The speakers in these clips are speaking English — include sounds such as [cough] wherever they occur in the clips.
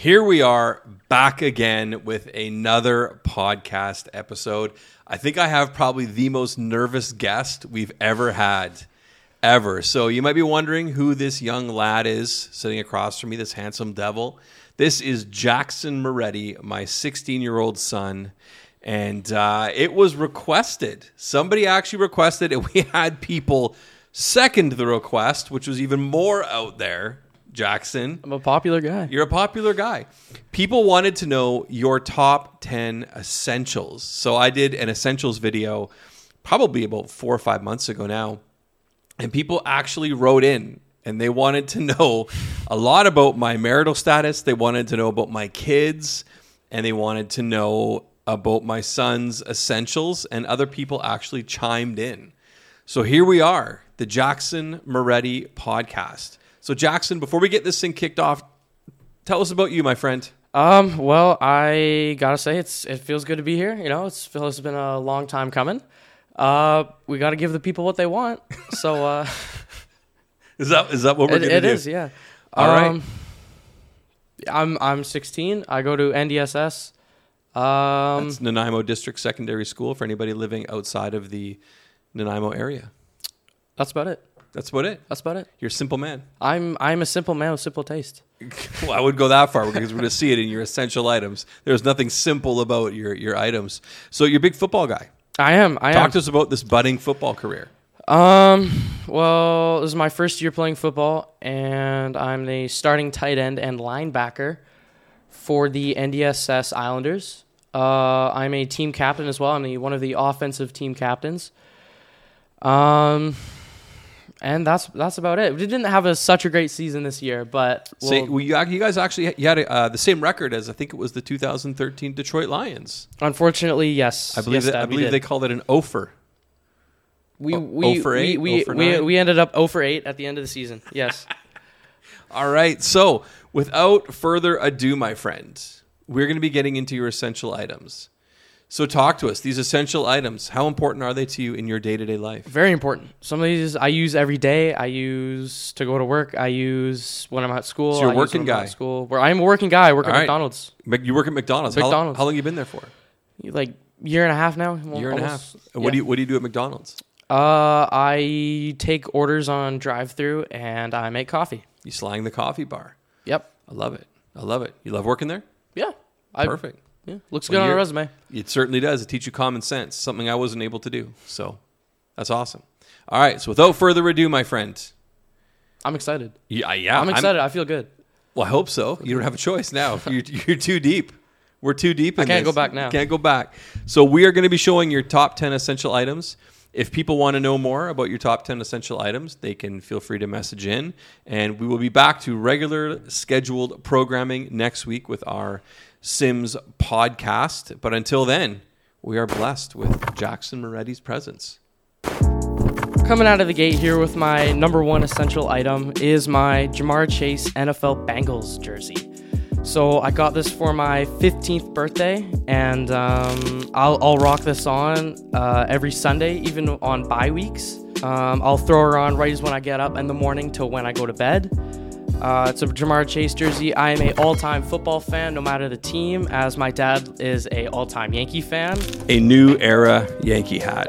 Here we are back again with another podcast episode. I think I have probably the most nervous guest we've ever had, ever. So you might be wondering who this young lad is sitting across from me, this handsome devil. This is Jackson Moretti, my 16 year old son. And uh, it was requested. Somebody actually requested it. [laughs] We had people second the request, which was even more out there. Jackson, I'm a popular guy. you're a popular guy. People wanted to know your top 10 essentials. So I did an essentials video probably about four or five months ago now. And people actually wrote in and they wanted to know a lot about my marital status. They wanted to know about my kids and they wanted to know about my son's essentials. And other people actually chimed in. So here we are, the Jackson Moretti podcast. So, Jackson, before we get this thing kicked off, tell us about you, my friend. Um, well, I gotta say it's it feels good to be here. You know, it's feels been a long time coming. Uh, we gotta give the people what they want. So uh, [laughs] Is that is that what we're it, gonna it do? is, yeah. All right. um, I'm I'm 16. I go to NDSS. Um, It's Nanaimo District Secondary School for anybody living outside of the Nanaimo area. that's about it. That's about it. That's about it. You're a simple man. I'm I'm a simple man with simple taste. [laughs] well, I would go that far because we're going to see it in your essential items. There's nothing simple about your your items. So you're a big football guy. I am. I Talk am. to us about this budding football career. Um, well, this is my first year playing football, and I'm the starting tight end and linebacker for the NDSS Islanders. Uh, I'm a team captain as well. I'm the, one of the offensive team captains. Um, and that's that's about it. We didn't have a, such a great season this year, but we'll- well, you, you guys actually you had uh, the same record as I think it was the 2013 Detroit Lions. unfortunately, yes, I believe yes, that, I Dad, we believe they called it an offer. we we, 0 for we, 8, we, 0 for we, we ended up 0 for 8 at the end of the season. Yes. [laughs] All right. So, without further ado, my friend, we're going to be getting into your essential items. So, talk to us. These essential items, how important are they to you in your day to day life? Very important. Some of these I use every day. I use to go to work. I use when I'm at school. So you're a I working I'm at guy. School. Where I'm a working guy. I work All at right. McDonald's. You work at McDonald's. How- McDonald's. How, long you been there for? Like year and a half now. year and a half. almost. What Yeah. do you What do you do at McDonald's? Uh, I take orders on drive-through and I make coffee. You slang the coffee bar. Yep. I love it. I love it. You love working there. Yeah. I, Perfect. Yeah. Looks Well, good on a resume. It certainly does. It teaches you common sense, something I wasn't able to do. So, that's awesome. All right. So, without further ado, my friend. I'm excited. Yeah, yeah. I'm excited. i feel good. Well, I hope so. You don't have a choice now. [laughs] You're, you're too deep. We're too deep in I can't this. go back now. You can't go back. So we are going to be showing your top 10 essential items. If people want to know more about your top 10 essential items, they can feel free to message in. And we will be back to regular scheduled programming next week with our Sims podcast. But until then, we are blessed with Jackson Moretti's presence. Coming out of the gate here with my number one essential item is my Ja'Marr Chase NFL Bengals jersey. So I got this for my 15th birthday, and um, I'll, I'll rock this on uh, every Sunday, even on bye weeks. Um, I'll throw her on right as when I get up in the morning till when I go to bed. Uh, it's a Ja'Marr Chase jersey. I am a all-time football fan, no matter the team, as my dad is a all-time Yankee fan. a new era Yankee hat.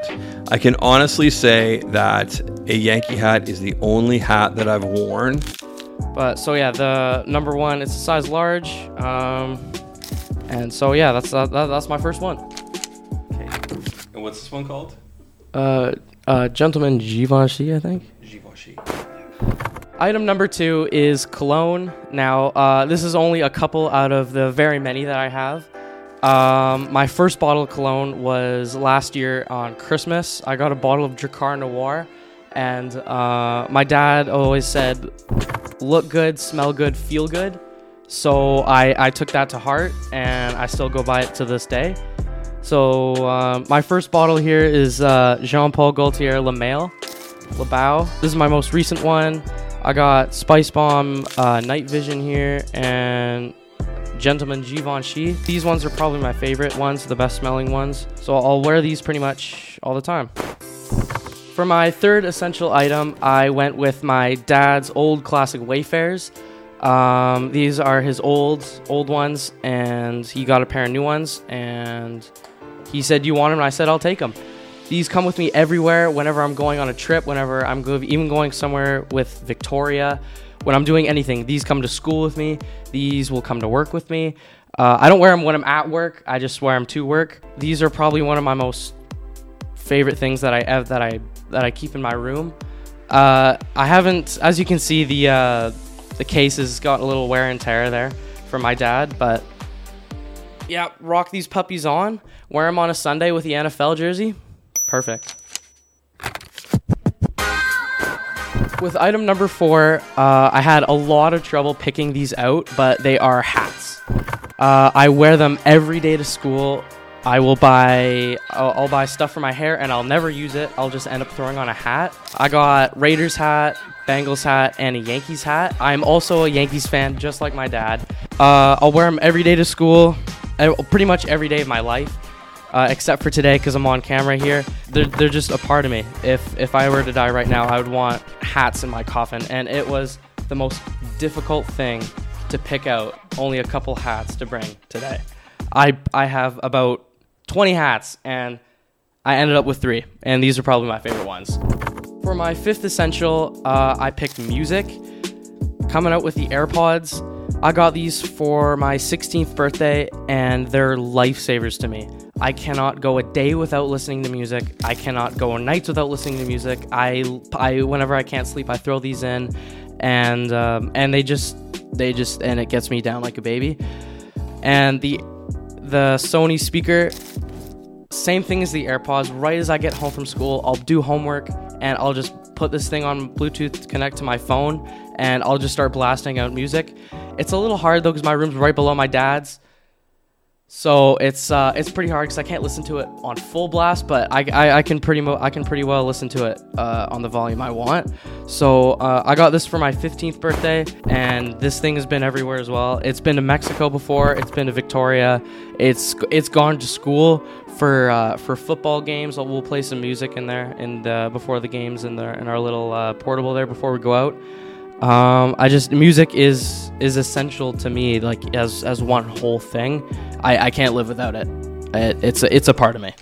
I can honestly say that a Yankee hat is the only hat that I've worn. But so yeah, the number one it's a size large, um, and so yeah, that's uh, that, that's my first one. Okay. And what's this one called? Uh, uh, gentleman Givenchy, I think. Givenchy. Item number two is cologne. Now, uh, this is only a couple out of the very many that I have. Um, my first bottle of cologne was last year on Christmas. I got a bottle of Drakkar Noir, and uh, my dad always said, "Look good, smell good, feel good." So I, I took that to heart, and I still go by it to this day. So um, my first bottle here is uh, Jean Paul Gaultier Le Male. Labao. This is my most recent one. I got Spice Bomb, uh, Night Vision here, and Gentleman Givenchy. These ones are probably my favorite ones, the best smelling ones. So I'll wear these pretty much all the time. For my third essential item, I went with my dad's old classic Wayfarers. Um, these are his old old ones, and he got a pair of new ones, and he said, "You want them?" And I said, "I'll take them." These come with me everywhere. Whenever I'm going on a trip, whenever I'm go- even going somewhere with Victoria, when I'm doing anything, these come to school with me. These will come to work with me. Uh, I don't wear them when I'm at work. I just wear them to work. These are probably one of my most favorite things that I have that I that I keep in my room. Uh, I haven't, as you can see, the uh, the case has got a little wear and tear there from my dad, but yeah, rock these puppies on, wear them on a Sunday with the NFL jersey, perfect. With item number four, uh, I had a lot of trouble picking these out, but they are hats. Uh, I wear them every day to school. I will buy, I'll, I'll buy stuff for my hair, and I'll never use it. I'll just end up throwing on a hat. I got Raiders hat, Bengals hat, and a Yankees hat. I'm also a Yankees fan, just like my dad. Uh, I'll wear them every day to school, pretty much every day of my life. Uh, except for today because I'm on camera here. They're, they're just a part of me. If if I were to die right now, I would want hats in my coffin, and it was the most difficult thing to pick out. Only a couple hats to bring today. I I have about 20 hats, and I ended up with three, and these are probably my favorite ones. For my fifth essential, uh, I picked music. Coming out with the AirPods. I got these for my 16th birthday, and they're lifesavers to me. I cannot go a day without listening to music. I cannot go nights without listening to music. I, I whenever I can't sleep, I throw these in, and um, and they just they just and it gets me down like a baby. And the the Sony speaker, same thing as the AirPods. Right as I get home from school, I'll do homework and I'll just put this thing on Bluetooth, connect to my phone, and I'll just start blasting out music. It's a little hard though because my room's right below my dad's. So it's uh, it's pretty hard because I can't listen to it on full blast, but I, I, I can pretty mo- I can pretty well listen to it uh, on the volume I want. So uh, I got this for my 15th birthday, and this thing has been everywhere as well. It's been to Mexico before. It's been to Victoria. It's it's gone to school for uh, for football games. We'll play some music in there and uh, before the games in there in our little uh, portable there before we go out. Um, I just music is is essential to me, like as as one whole thing. I, I can't live without it. it. It's a, it's a part of me.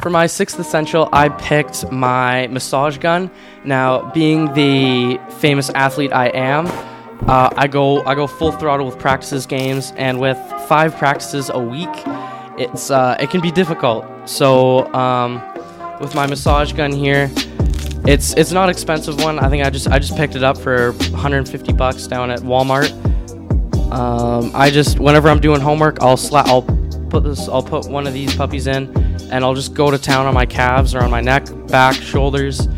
For my sixth essential, I picked my massage gun. Now, being the famous athlete I am, uh, I go I go full throttle with practices games, and with five practices a week, it's uh, it can be difficult. So um, with my massage gun here, it's it's not expensive one. I think I just I just picked it up for 150 bucks down at Walmart. Um, I just whenever I'm doing homework, I'll slap I'll put this I'll put one of these puppies in, and I'll just go to town on my calves or on my neck, back, shoulders,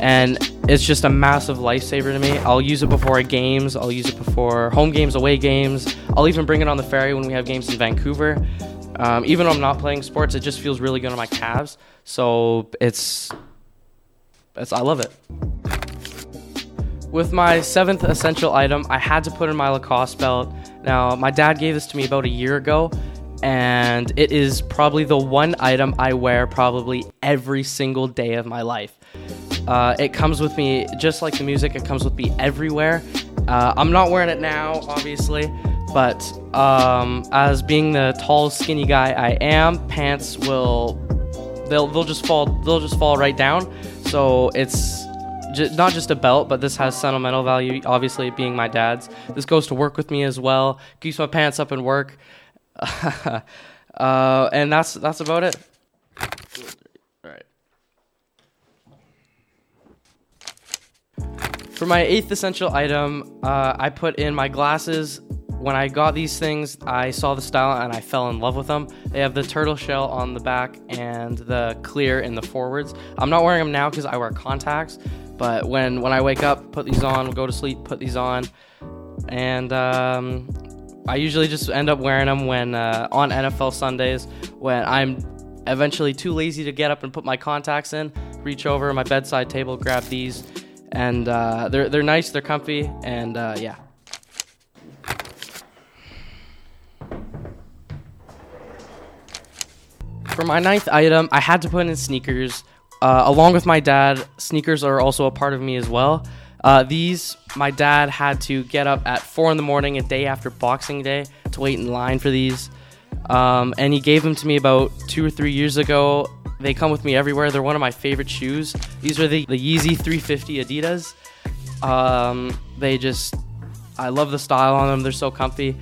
and it's just a massive lifesaver to me. I'll use it before games. I'll use it before home games, away games. I'll even bring it on the ferry when we have games in Vancouver. Um, even though I'm not playing sports, it just feels really good on my calves. So it's it's, I love it. With my seventh essential item, I had to put in my Lacoste belt. Now, my dad gave this to me about a year ago, and it is probably the one item I wear probably every single day of my life. Uh, it comes with me, just like the music, it comes with me everywhere. Uh, I'm not wearing it now, obviously, but um, as being the tall, skinny guy I am, pants will they'll they'll just fall they'll just fall right down. So it's j- not just a belt, but this has sentimental value. Obviously, being my dad's. This goes to work with me as well. Keeps my pants up in work. [laughs] uh, and that's that's about it. All right. For my eighth essential item, uh, I put in my glasses. When I got these things, I saw the style and I fell in love with them. They have the turtle shell on the back and the clear in the forwards. I'm not wearing them now because I wear contacts, but when when I wake up, put these on, go to sleep, put these on, and um, I usually just end up wearing them when uh, on NFL Sundays when I'm eventually too lazy to get up and put my contacts in. Reach over my bedside table, grab these, and uh, they're they're nice, they're comfy, and uh, yeah. For my ninth item, I had to put in sneakers. Uh, along with my dad, sneakers are also a part of me as well. Uh, these, my dad had to get up at four in the morning a day after Boxing Day to wait in line for these. Um, and he gave them to me about two or three years ago. They come with me everywhere. They're one of my favorite shoes. These are the, the Yeezy 350 Adidas. Um, they just, I love the style on them. They're so comfy.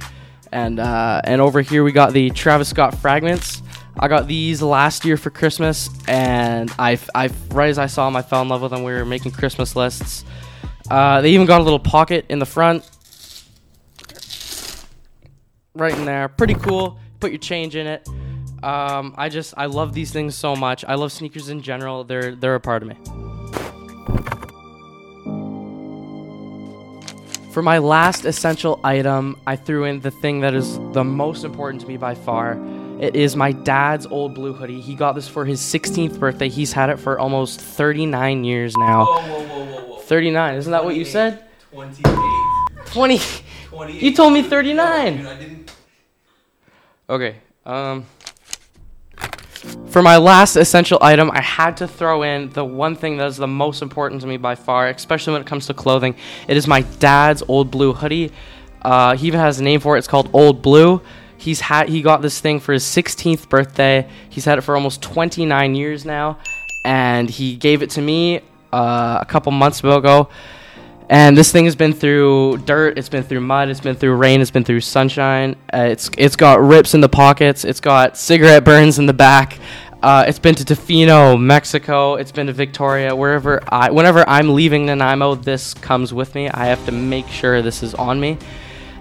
And uh, and over here we got the Travis Scott Fragments. I got these last year for Christmas, and I, I right as I saw them, I fell in love with them. We were making Christmas lists. Uh, they even got a little pocket in the front, right in there. Pretty cool. Put your change in it. Um, I just I love these things so much. I love sneakers in general. They're they're a part of me. For my last essential item, I threw in the thing that is the most important to me by far. It is my dad's old blue hoodie. He got this for his 16th birthday. He's had it for almost 39 years now. Whoa, whoa, whoa, whoa, whoa. 39, isn't that what you said? 28. 20. 28. You told me 39. Dude, I didn't. Okay. Um for my last essential item, I had to throw in the one thing that is the most important to me by far, especially when it comes to clothing. It is my dad's old blue hoodie. Uh, he even has a name for it. It's called Old Blue. He's had he got this thing for his 16th birthday. He's had it for almost 29 years now, and he gave it to me uh, a couple months ago. And this thing has been through dirt, it's been through mud, it's been through rain, it's been through sunshine. Uh, it's it's got rips in the pockets, it's got cigarette burns in the back. Uh, it's been to Tofino, Mexico. It's been to Victoria. Wherever I, whenever I'm leaving Nanaimo, this comes with me. I have to make sure this is on me.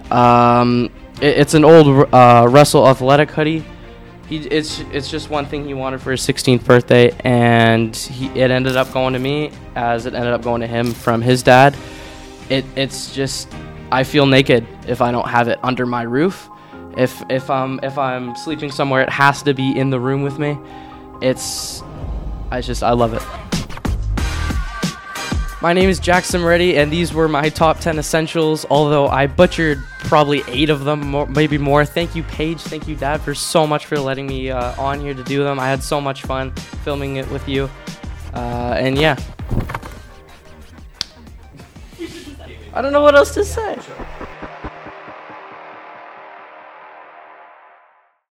Um, it- it's an old uh, Russell Athletic hoodie. He, it's it's just one thing he wanted for his 16th birthday, and he, it ended up going to me as it ended up going to him from his dad. It it's just I feel naked if I don't have it under my roof. If if I'm if I'm sleeping somewhere, it has to be in the room with me. It's I just I love it. My name is Jackson Reddy, and these were my top 10 essentials. Although I butchered probably eight of them, maybe more. Thank you, Paige. Thank you, Dad, for so much for letting me uh, on here to do them. I had so much fun filming it with you. Uh, and yeah. I don't know what else to say.